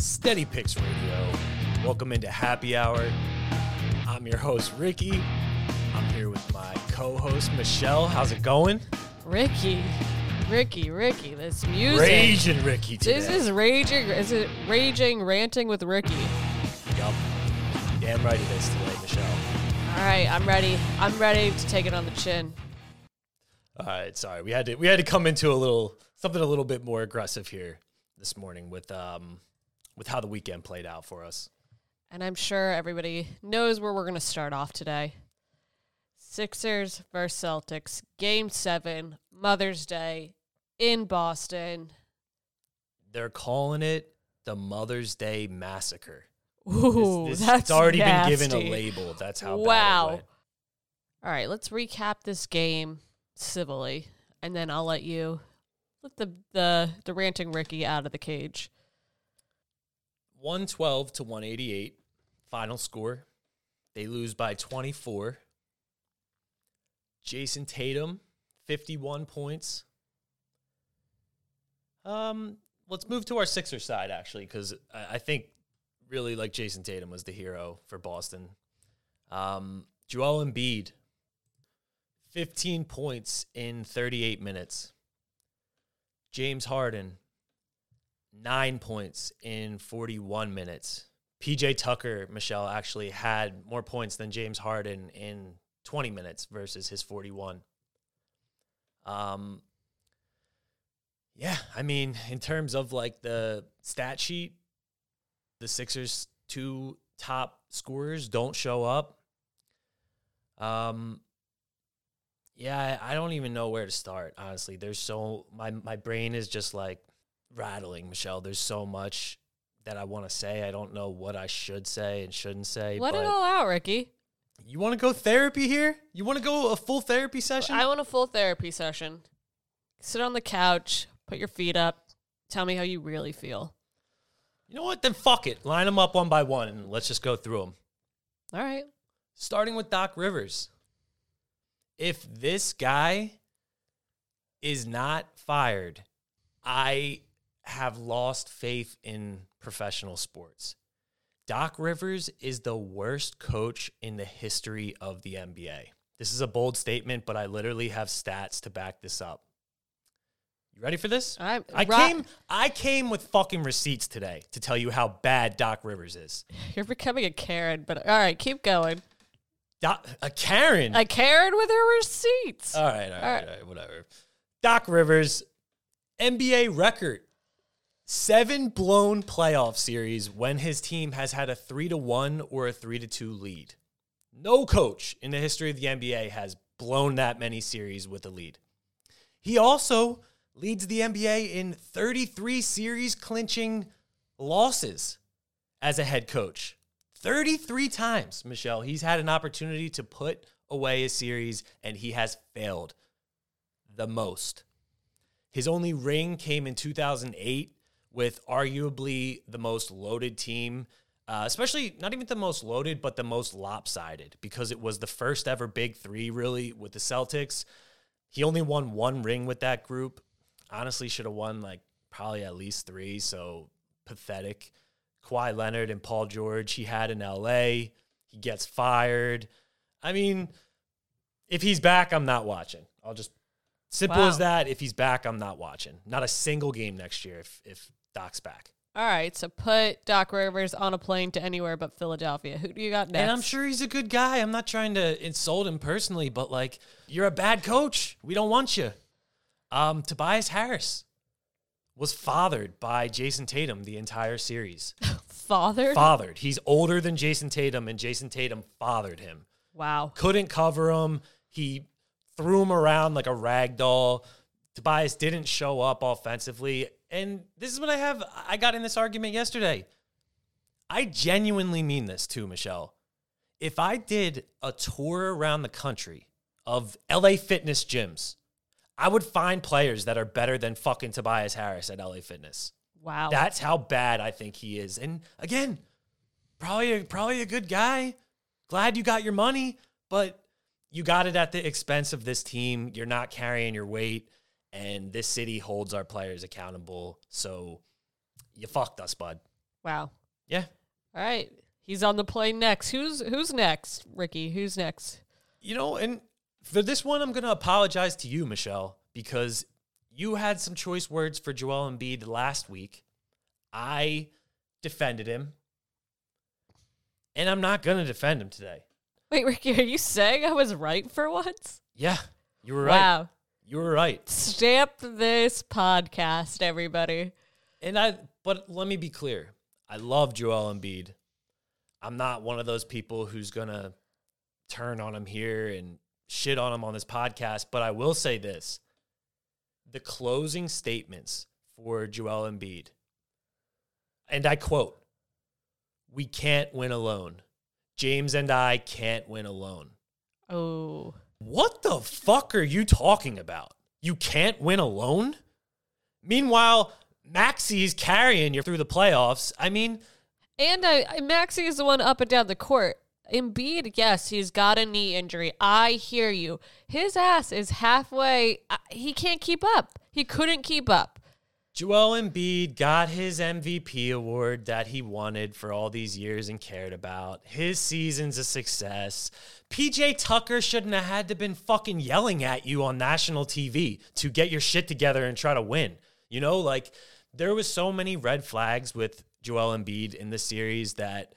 Steady Picks Radio. Welcome into Happy Hour. I'm your host, Ricky. I'm here with my co host, Michelle. How's it going? Ricky, Ricky, Ricky, this music. Raging Ricky today. This is raging. Is it raging, ranting with Ricky? Yup. Damn right it is today, Michelle. All right, I'm ready. I'm ready to take it on the chin. All right, sorry. We had to we had to come into a little something a little bit more aggressive here this morning with um with how the weekend played out for us. And I'm sure everybody knows where we're going to start off today. Sixers versus Celtics, Game 7, Mother's Day in Boston. They're calling it the Mother's Day Massacre. Ooh, This- this- that's it's already nasty. been given a label. That's how bad it Wow. All right, let's recap this game civilly, and then I'll let you let the the the ranting Ricky out of the cage. 112 to 188 final score. They lose by 24. Jayson Tatum 51 points. Um let's move to our Sixer side actually cuz I, I think really like Jayson Tatum was the hero for Boston. Um Joel Embiid 15 points in 38 minutes. James Harden nine points in 41 minutes. PJ Tucker, Michelle, actually had more points than James Harden in 20 minutes versus his 41. Um, yeah, I mean, in terms of like the stat sheet, the Sixers' two top scorers don't show up. Um, yeah, I I don't even know where to start. Honestly, there's so my my brain is just like rattling, Michelle. There's so much that I want to say. I don't know what I should say and shouldn't say. Let it all out, Ricky. you want to go therapy here? You want to go a full therapy session? I want a full therapy session. Sit on the couch, put your feet up, tell me how you really feel. you know what? Then fuck it. Line them up one by one and let's just go through them. All right. Starting with Doc Rivers. If this guy is not fired, I have lost faith in professional sports. Doc Rivers is the worst coach in the history of the NBA. This is a bold statement, but I literally have stats to back this up. You ready for this? I'm, I Ro- came I came with fucking receipts today to tell you how bad Doc Rivers is. You're becoming a Karen, but all right, keep going. Doc, a Karen. A Karen with her receipts. All right, all right, all right. right, whatever. Doc Rivers, NBA record. Seven blown playoff series when his team has had a three to one or a three to two lead. No coach in the history of the NBA has blown that many series with a lead. He also leads the NBA in 33 series clinching losses as a head coach. 33 times, Michelle, he's had an opportunity to put away a series and he has failed the most. His only ring came in 2008 with arguably the most loaded team, uh, especially not even the most loaded, but the most lopsided because it was the first ever big three, really, with the Celtics. He only won one ring with that group. Honestly, should have won like probably at least three. So pathetic. Kawhi Leonard and Paul George, he had in LA. He gets fired. I mean, if he's back, I'm not watching. I'll just simple Wow. as that. If he's back, I'm not watching. Not a single game next year if if Doc's back. All right, so put Doc Rivers on a plane to anywhere but Philadelphia. Who do you got next? And I'm sure he's a good guy. I'm not trying to insult him personally, but like you're a bad coach. We don't want you. Um, Tobias Harris was fathered by Jayson Tatum the entire series. fathered? fathered. He's older than Jayson Tatum, and Jayson Tatum fathered him. wow. Couldn't cover him. He threw him around like a rag doll. Tobias didn't show up offensively. And this is what I have. I got in this argument yesterday. I genuinely mean this too, Michelle. If I did a tour around the country of LA fitness gyms, I would find players that are better than fucking Tobias Harris at LA Fitness. Wow. That's how bad I think he is. And again, probably a, probably a good guy. Glad you got your money, but you got it at the expense of this team. You're not carrying your weight, and this city holds our players accountable. So you fucked us, bud. Wow. Yeah. All right. He's on the plane next. Who's who's next, Ricky? Who's next? You know, and for this one, I'm going to apologize to you, Michelle, because you had some choice words for Joel Embiid last week. I defended him, and I'm not going to defend him today. Wait, Ricky, are you saying I was right for once? Yeah, you were right. Wow. You were right. Stamp this podcast, everybody. And I, but let me be clear. I love Joel Embiid. I'm not one of those people who's going to turn on him here and shit on him on this podcast, but I will say this. The closing statements for Joel Embiid, and I quote, We can't win alone. James and I can't win alone. Oh. What the fuck are you talking about? You can't win alone? Meanwhile, Maxey's carrying you through the playoffs. I mean, And I, I Maxey is the one up and down the court. Embiid, yes, he's got a knee injury. I hear you. His ass is halfway. He can't keep up. He couldn't keep up. Joel Embiid got his MVP award that he wanted for all these years and cared about. His season's a success. PJ Tucker shouldn't have had to been fucking yelling at you on national TV to get your shit together and try to win. You know, like there was so many red flags with Joel Embiid in the series that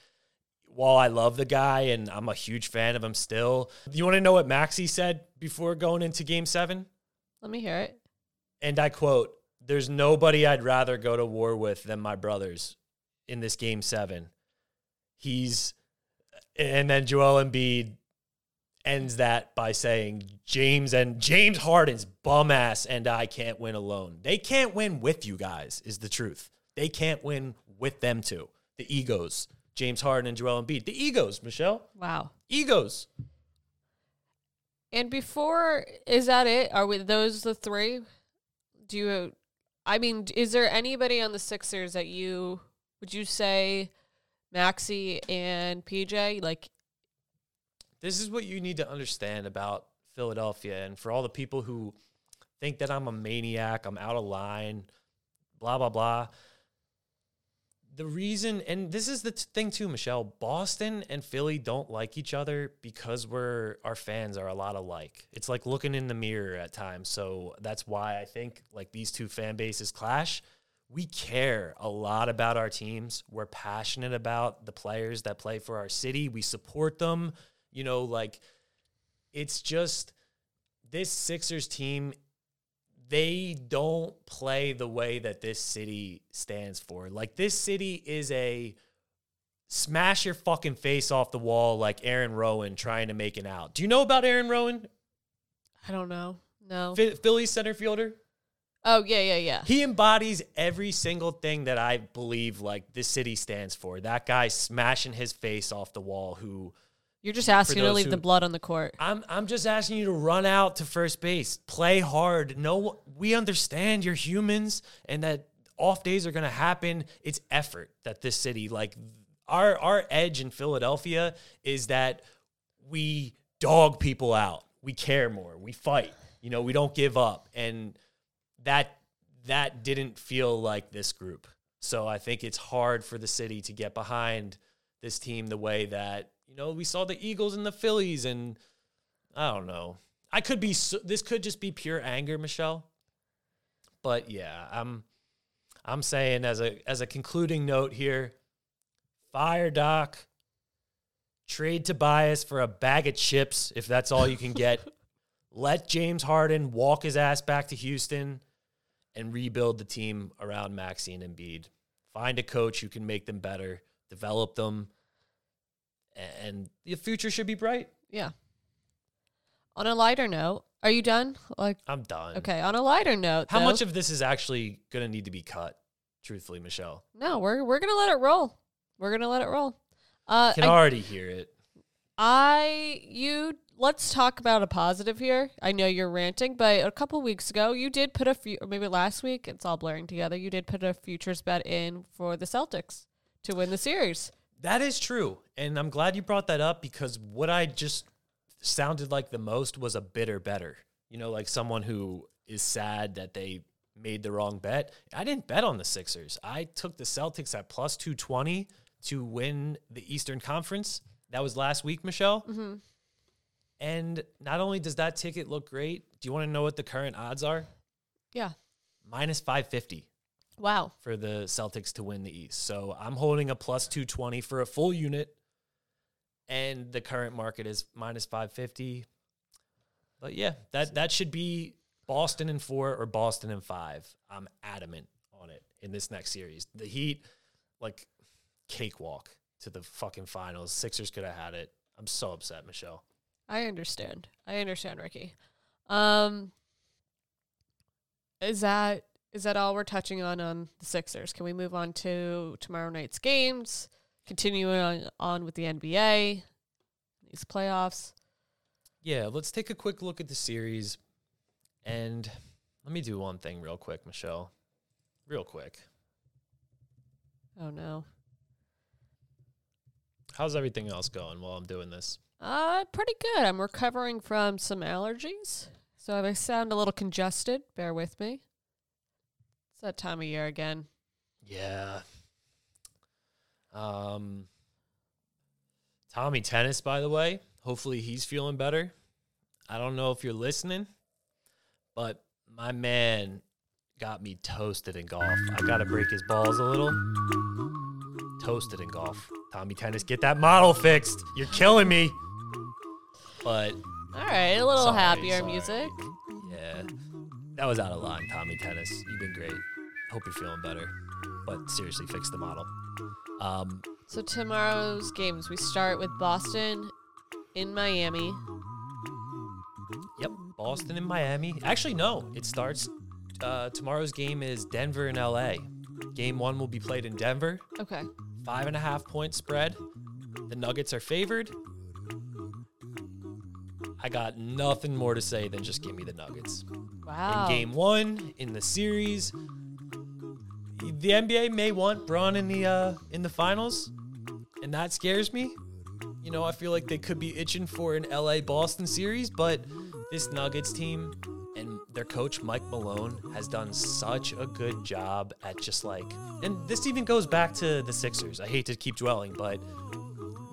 while I love the guy and I'm a huge fan of him still, you want to know what Maxey said before going into game 7? Let me hear it. and I quote, "There's nobody I'd rather go to war with than my brothers in this game 7." He's and then Joel Embiid ends that by saying James and James Harden's bum ass and I can't win alone. They can't win with you guys is the truth. They can't win with them two. The egos. James Harden and Joel Embiid. The egos, Michelle. Wow. Egos. And before, is that it? Are we those the three? Do you? I mean, is there anybody on the Sixers that you would you say, Maxey and PJ? Like, this is what you need to understand about Philadelphia. And for all the people who think that I'm a maniac, I'm out of line, blah, blah, blah. The reason, and this is the t- thing too, Michelle, Boston and Philly don't like each other because we're, our fans are a lot alike. It's like looking in the mirror at times. So that's why I think like these two fan bases clash. We care a lot about our teams. We're passionate about the players that play for our city. We support them. You know, like it's just this Sixers team, they don't play the way that this city stands for. Like this city is a smash your fucking face off the wall like Aaron Rowand trying to make it out. Do you know about Aaron Rowand? I don't know. No. Phi- Philly center fielder? Oh yeah, yeah, yeah. He embodies every single thing that I believe like this city stands for. That guy smashing his face off the wall who You're just asking to leave who- the blood on the court. I'm I'm just asking you to run out to first base, play hard. No, we understand you're humans and that off days are going to happen. It's effort that this city like our our edge in Philadelphia is that we dog people out. We care more. We fight. You know, we don't give up and that that didn't feel like this group. So I think it's hard for the city to get behind this team the way that you know we saw the Eagles and the Phillies and I don't know. I could be so, this could just be pure anger, Michelle. But yeah, I'm I'm saying as a as a concluding note here, fire Doc, trade Tobias for a bag of chips if that's all you can get. Let James Harden walk his ass back to Houston and rebuild the team around Maxey and Embiid. Find a coach who can make them better, develop them, and the future should be bright. Yeah. On a lighter note, are you done? Like, I'm done. okay. On a lighter note, How though- much of this is actually going to need to be cut? Truthfully, Michelle, No, we're we're gonna let it roll. We're gonna let it roll. Uh, can I, already hear it. I you let's talk about a positive here. I know you're ranting, but a couple weeks ago you did put a few, or maybe last week. It's all blurring together. You did put a futures bet in for the Celtics to win the series. That is true, and I'm glad you brought that up because what I just sounded like the most was a bitter bettor. You know, like someone who is sad that they made the wrong bet. I didn't bet on the Sixers. I took the Celtics at plus 220 to win the Eastern Conference. That was last week, Michelle. Mm-hmm. And not only does that ticket look great, do you want to know what the current odds are? Yeah. Minus 550 Wow. for the Celtics to win the East. So I'm holding a plus 220 for a full unit. And the current market is minus 550. But yeah, that, that should be Boston in four or Boston in five. I'm adamant on it in this next series. The Heat, like, cakewalk to the fucking finals. Sixers could have had it. I'm so upset, Michelle. I understand. I understand, Ricky. Um, is that is that all we're touching on on the Sixers? Can we move on to tomorrow night's games? Continuing on, on with the NBA, these playoffs. Yeah, let's take a quick look at the series. And let me do one thing real quick, Michelle. Real quick. Oh no. How's everything else going while I'm doing this? Uh, pretty good. I'm recovering from some allergies, so if I sound a little congested, bear with me. It's that time of year again. Yeah. Um Tommy Tennis, by the way. Hopefully he's feeling better. I don't know if you're listening, but my man got me toasted in golf. I gotta break his balls a little. Toasted in golf. Tommy Tennis, get that model fixed. You're killing me. But All right, a little Sorry, happier sorry. music. yeah, that was out of line, Tommy Tennis. You've been great. Hope you're feeling better. But seriously, fix the model. Um, So tomorrow's games, we start with Boston in Miami. Yep, Boston and Miami. Actually, no, it starts. Uh, tomorrow's game is Denver and LA. Game one will be played in Denver. Okay. Five and a half point spread. The Nuggets are favored. I got nothing more to say than just give me the Nuggets. Wow. In game one in the series, the NBA may want Bron in the uh, in the finals, and that scares me. You know, I feel like they could be itching for an LA Boston series, but this Nuggets team and their coach Mike Malone has done such a good job at just like, and this even goes back to the Sixers. I hate to keep dwelling, but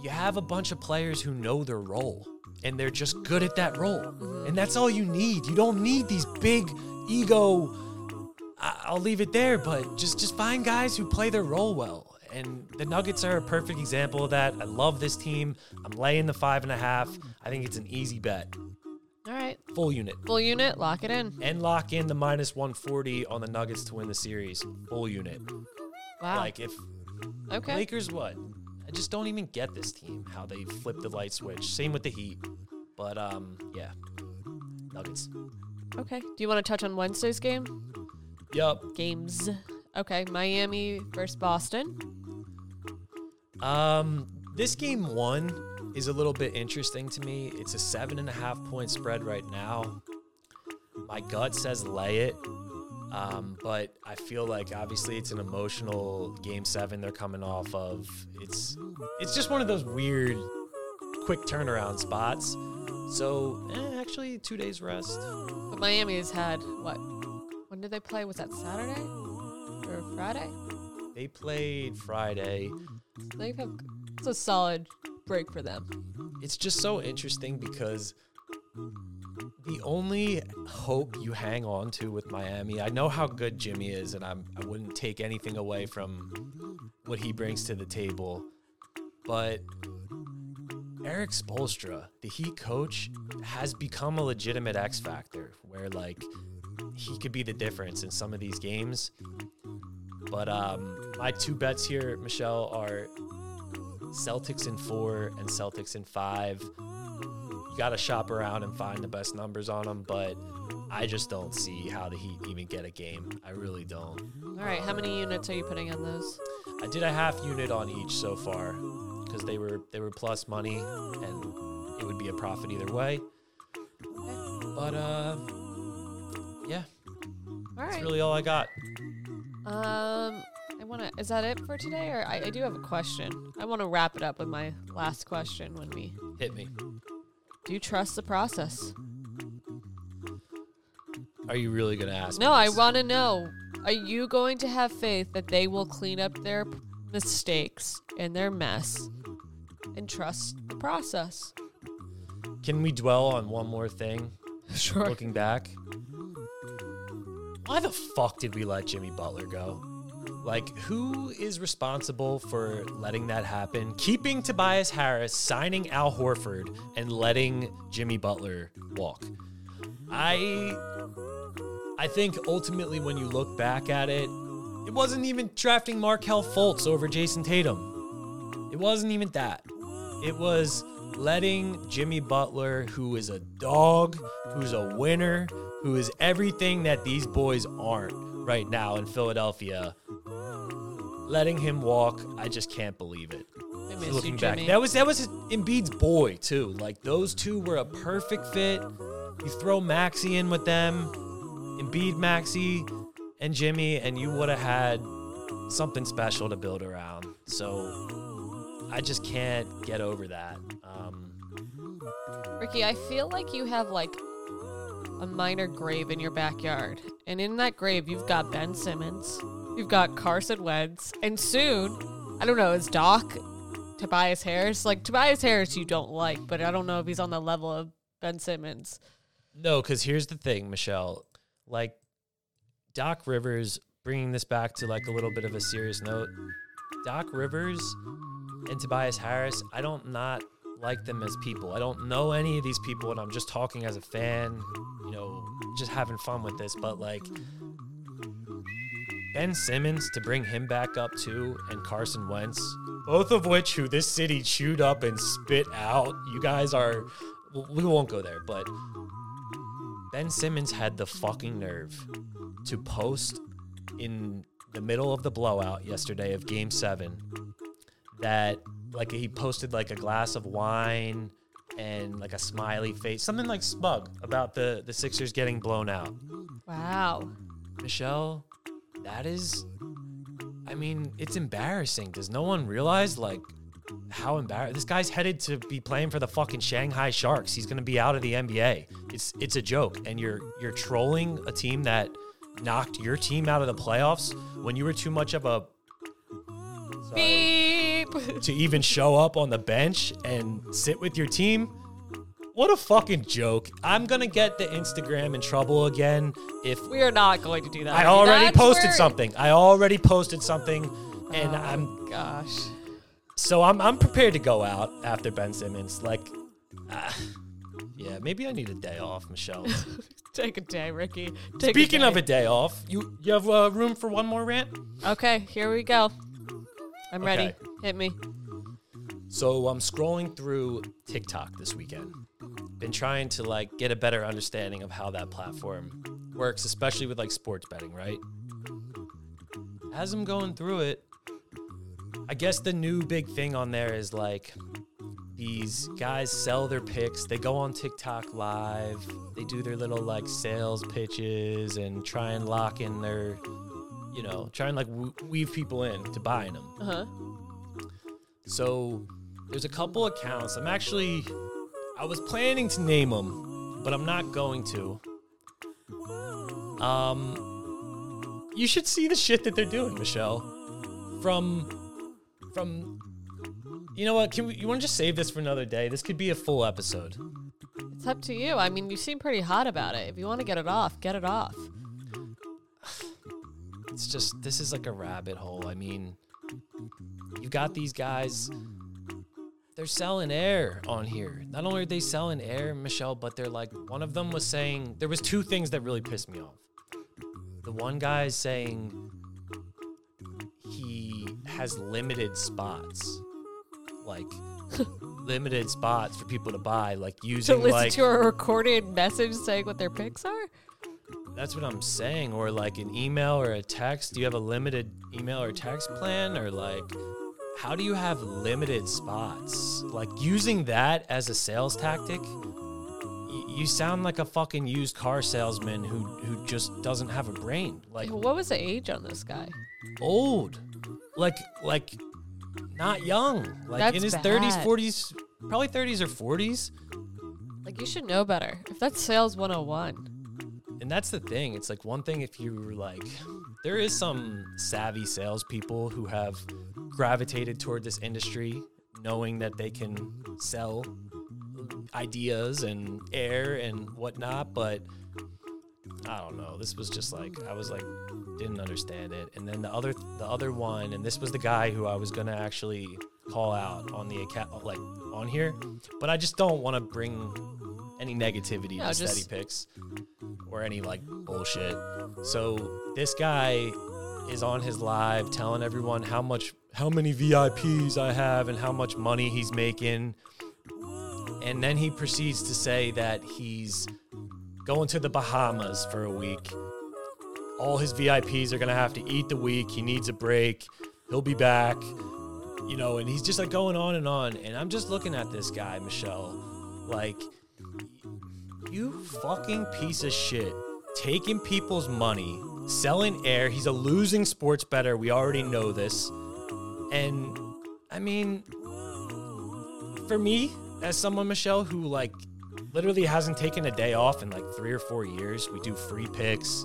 you have a bunch of players who know their role and they're just good at that role. And that's all you need. You don't need these big ego I'll leave it there, but just just find guys who play their role well. And the Nuggets are a perfect example of that. I love this team. I'm laying the five and a half. I think it's an easy bet. All right. Full unit. Full unit, lock it in. And lock in the minus 140 on the Nuggets to win the series. Full unit. Wow. Like if okay. Lakers what? I just don't even get this team how they flip the light switch. Same with the Heat. But um yeah. Nuggets. Okay. Do you want to touch on Wednesday's game? Yup. Games. Okay. Miami versus Boston. Um, this game one is a little bit interesting to me. It's a seven and a half point spread right now. My gut says lay it, um, but I feel like obviously it's an emotional game seven they're coming off of. It's it's just one of those weird, quick turnaround spots. So eh, actually, two days rest. But Miami has had what? When did they play? Was that Saturday or Friday? They played Friday. They've have it's a solid break for them. it's just so interesting because the only hope you hang on to with Miami, I know how good Jimmy is, and I'm, I wouldn't take anything away from what he brings to the table. But Erik Spoelstra, the Heat coach, has become a legitimate X factor where, like, he could be the difference in some of these games. But um, my two bets here, Michelle, are Celtics in four and Celtics in five. You got to shop around and find the best numbers on them, but I just don't see how the Heat even get a game. I really don't. All right. How many units are you putting on those? I did a half unit on each so far because they were they were plus money and it would be a profit either way. But uh, yeah, All that's right. really all I got. Um, I want to. Is that it for today, or I, I do have a question. I want to wrap it up with my last question. When we Hit me. do you trust the process? Are you really gonna ask? me No, I this? want to know. Are you going to have faith that they will clean up their p- mistakes and their mess and trust the process? Can we dwell on one more thing? Sure. Looking back, why the fuck did we let Jimmy Butler go? Like, who is responsible for letting that happen? Keeping Tobias Harris, signing Al Horford, and letting Jimmy Butler walk. I, I think ultimately, when you look back at it, it wasn't even drafting Markelle Fultz over Jayson Tatum. It wasn't even that. It was letting Jimmy Butler, who is a dog, who's a winner, who is everything that these boys aren't right now in Philadelphia, letting him walk. I just can't believe it. Looking you, back, that was that was Embiid's boy too. Like those two were a perfect fit. You throw Maxey in with them, Embiid, Maxey, and Jimmy, and you would have had something special to build around. So I just can't get over that. Um, Ricky, I feel like you have like a minor grave in your backyard. And in that grave, you've got Ben Simmons, you've got Carson Wentz, and soon, I don't know, is Doc Tobias Harris? Like, Tobias Harris, you don't like, but I don't know if he's on the level of Ben Simmons. No, because here's the thing, Michelle. Like Doc Rivers, bringing this back to like a little bit of a serious note. Doc Rivers and Tobias Harris, I don't not like them as people. I don't know any of these people, and I'm just talking as a fan. You know, just having fun with this. But like Ben Simmons to bring him back up too, and Carson Wentz, both of which who this city chewed up and spit out. You guys are. We won't go there, but Ben Simmons had the fucking nerve to post in the middle of the blowout yesterday of game seven that like he posted like a glass of wine and like a smiley face, something like smug about the the Sixers getting blown out. Wow. Michelle, that is I mean, it's embarrassing. Does no one realize like how embarrassed this guy's headed to be playing for the fucking Shanghai Sharks. He's gonna be out of the NBA. It's it's a joke. And you're you're trolling a team that knocked your team out of the playoffs when you were too much of a sorry, Beep. to even show up on the bench and sit with your team. What a fucking joke. I'm gonna get the Instagram in trouble again if we are not going to do that. I already That's posted where- something. I already posted something, and Oh, I'm Gosh. so I'm I'm prepared to go out after Ben Simmons. Like, ah, yeah, maybe I need a day off, Michelle. Take a day, Ricky. Take Speaking of a day off, you you have uh, room for one more rant? Okay, here we go. I'm ready. Hit me. So I'm scrolling through TikTok this weekend. Been trying to like get a better understanding of how that platform works, especially with like sports betting, right? As I'm going through it, I guess the new big thing on there is like these guys sell their picks. They go on TikTok live. They do their little like sales pitches and try and lock in their, you know, try and like weave people in to buying them. Uh huh. So there's a couple accounts. I'm actually, I was planning to name them, but I'm not going to. Um, you should see the shit that they're doing, Michelle. From, from, you know what? Can we? You want to just save this for another day? This could be a full episode. It's up to you. I mean, you seem pretty hot about it. If you want to get it off, get it off. It's just this is like a rabbit hole. I mean, you've got these guys. They're selling air on here. Not only are they selling air, Michelle, but they're like one of them was saying there was two things that really pissed me off. The one guy is saying he has limited spots, like limited spots for people to buy, like using to listen like to a recorded message saying what their picks are? That's what I'm saying. Or like an email or a text. Do you have a limited email or text plan? Or like, how do you have limited spots? Like using that as a sales tactic, y- you sound like a fucking used car salesman who who just doesn't have a brain. Like What was the age on this guy? old, like like not young. Like That's in his 30s, 40s, probably 30s or 40s. Like, you should know better. If that's sales 101, and that's the thing. It's like one thing if you like, there is some savvy salespeople who have gravitated toward this industry, knowing that they can sell ideas and air and whatnot. But I don't know. This was just like I was like didn't understand it. And then the other the other one, and this was the guy who I was gonna actually call out on the account like on here, but I just don't want to bring any negativity No, just- steady picks or any like bullshit. So this guy is on his live telling everyone how much how many VIPs I have and how much money he's making. And then he proceeds to say that he's going to the Bahamas for a week. All his VIPs are going to have to eat the week. He needs a break. He'll be back. You know, and he's just like going on and on. And I'm just looking at this guy, Michelle, like, you fucking piece of shit. Taking people's money, selling air. He's a losing sports bettor. We already know this. And I mean, for me, as someone, Michelle, who like literally hasn't taken a day off in like three or four years, we do free picks.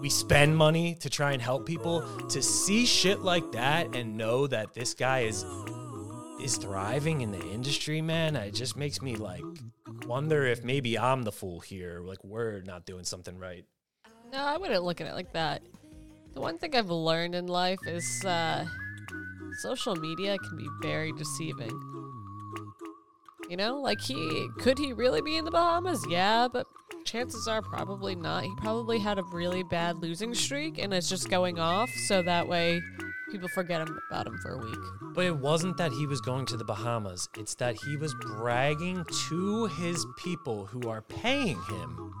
We spend money to try and help people. To see shit like that and know that this guy is is thriving in the industry, man, it just makes me like wonder if maybe I'm the fool here. Like we're not doing something right. No, I wouldn't look at it like that. The one thing I've learned in life is uh, social media can be very deceiving. You know, like he could he really be in the Bahamas? Yeah, but chances are probably not. He probably had a really bad losing streak and it's just going off so that way people forget about him for a week. But it wasn't that he was going to the Bahamas. It's that he was bragging to his people who are paying him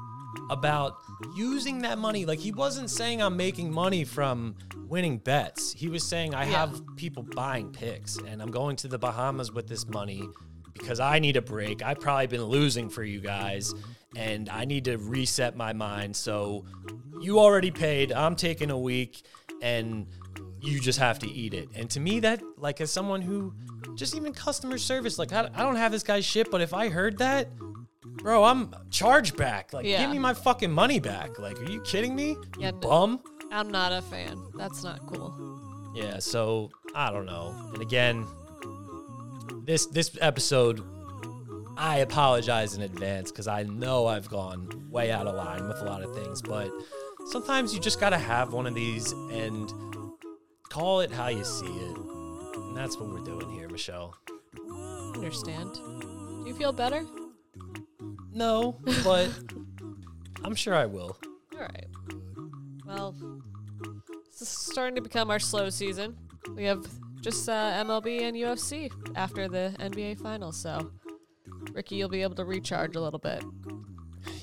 about using that money. Like he wasn't saying I'm making money from winning bets. He was saying I Yeah. have people buying picks and I'm going to the Bahamas with this money because I need a break. I've probably been losing for you guys and I need to reset my mind. So you already paid. I'm taking a week and you just have to eat it. And to me, that, like, as someone who just even customer service, like, I, I don't have this guy's shit, but if I heard that, bro, I'm charged back. Like, Yeah. give me my fucking money back. Like, are you kidding me? Yeah, no. bum. I'm not a fan. That's not cool. Yeah, so I don't know. And again, this this episode, I apologize in advance because I know I've gone way out of line with a lot of things, but sometimes you just gotta have one of these and call it how you see it. And that's what we're doing here, Michelle. Understand? Do you feel better? No, but I'm sure I will. All right. Well, this is starting to become our slow season. We have just uh, MLB and UFC after the NBA finals, so Ricky, you'll be able to recharge a little bit.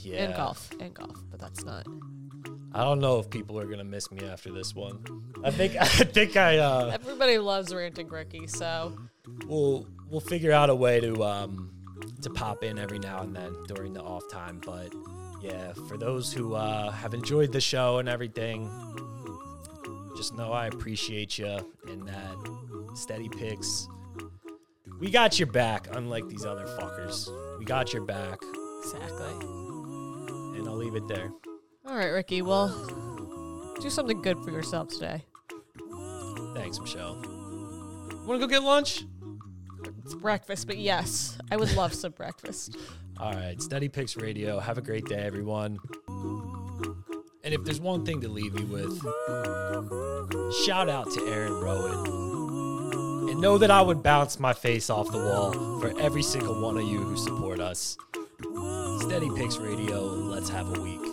Yeah. And golf. And golf, but that's not. I don't know if people are gonna miss me after this one. I think I think I uh Everybody loves ranting Ricky, so we'll we'll figure out a way to um to pop in every now and then during the off time. But yeah, for those who uh, have enjoyed the show and everything, just know I appreciate you and that steady picks. We got your back, unlike these other fuckers. We got your back, exactly. and I'll leave it there. All right, Ricky. Well, do something good for yourself today. Thanks, Michelle. Want to go get lunch? It's breakfast, but yes, I would love some breakfast. All right, Steady Picks Radio. Have a great day, everyone. And if there's one thing to leave you with, shout out to Aaron Rowand. And know that I would bounce my face off the wall for every single one of you who support us. Steady Picks Radio, let's have a week.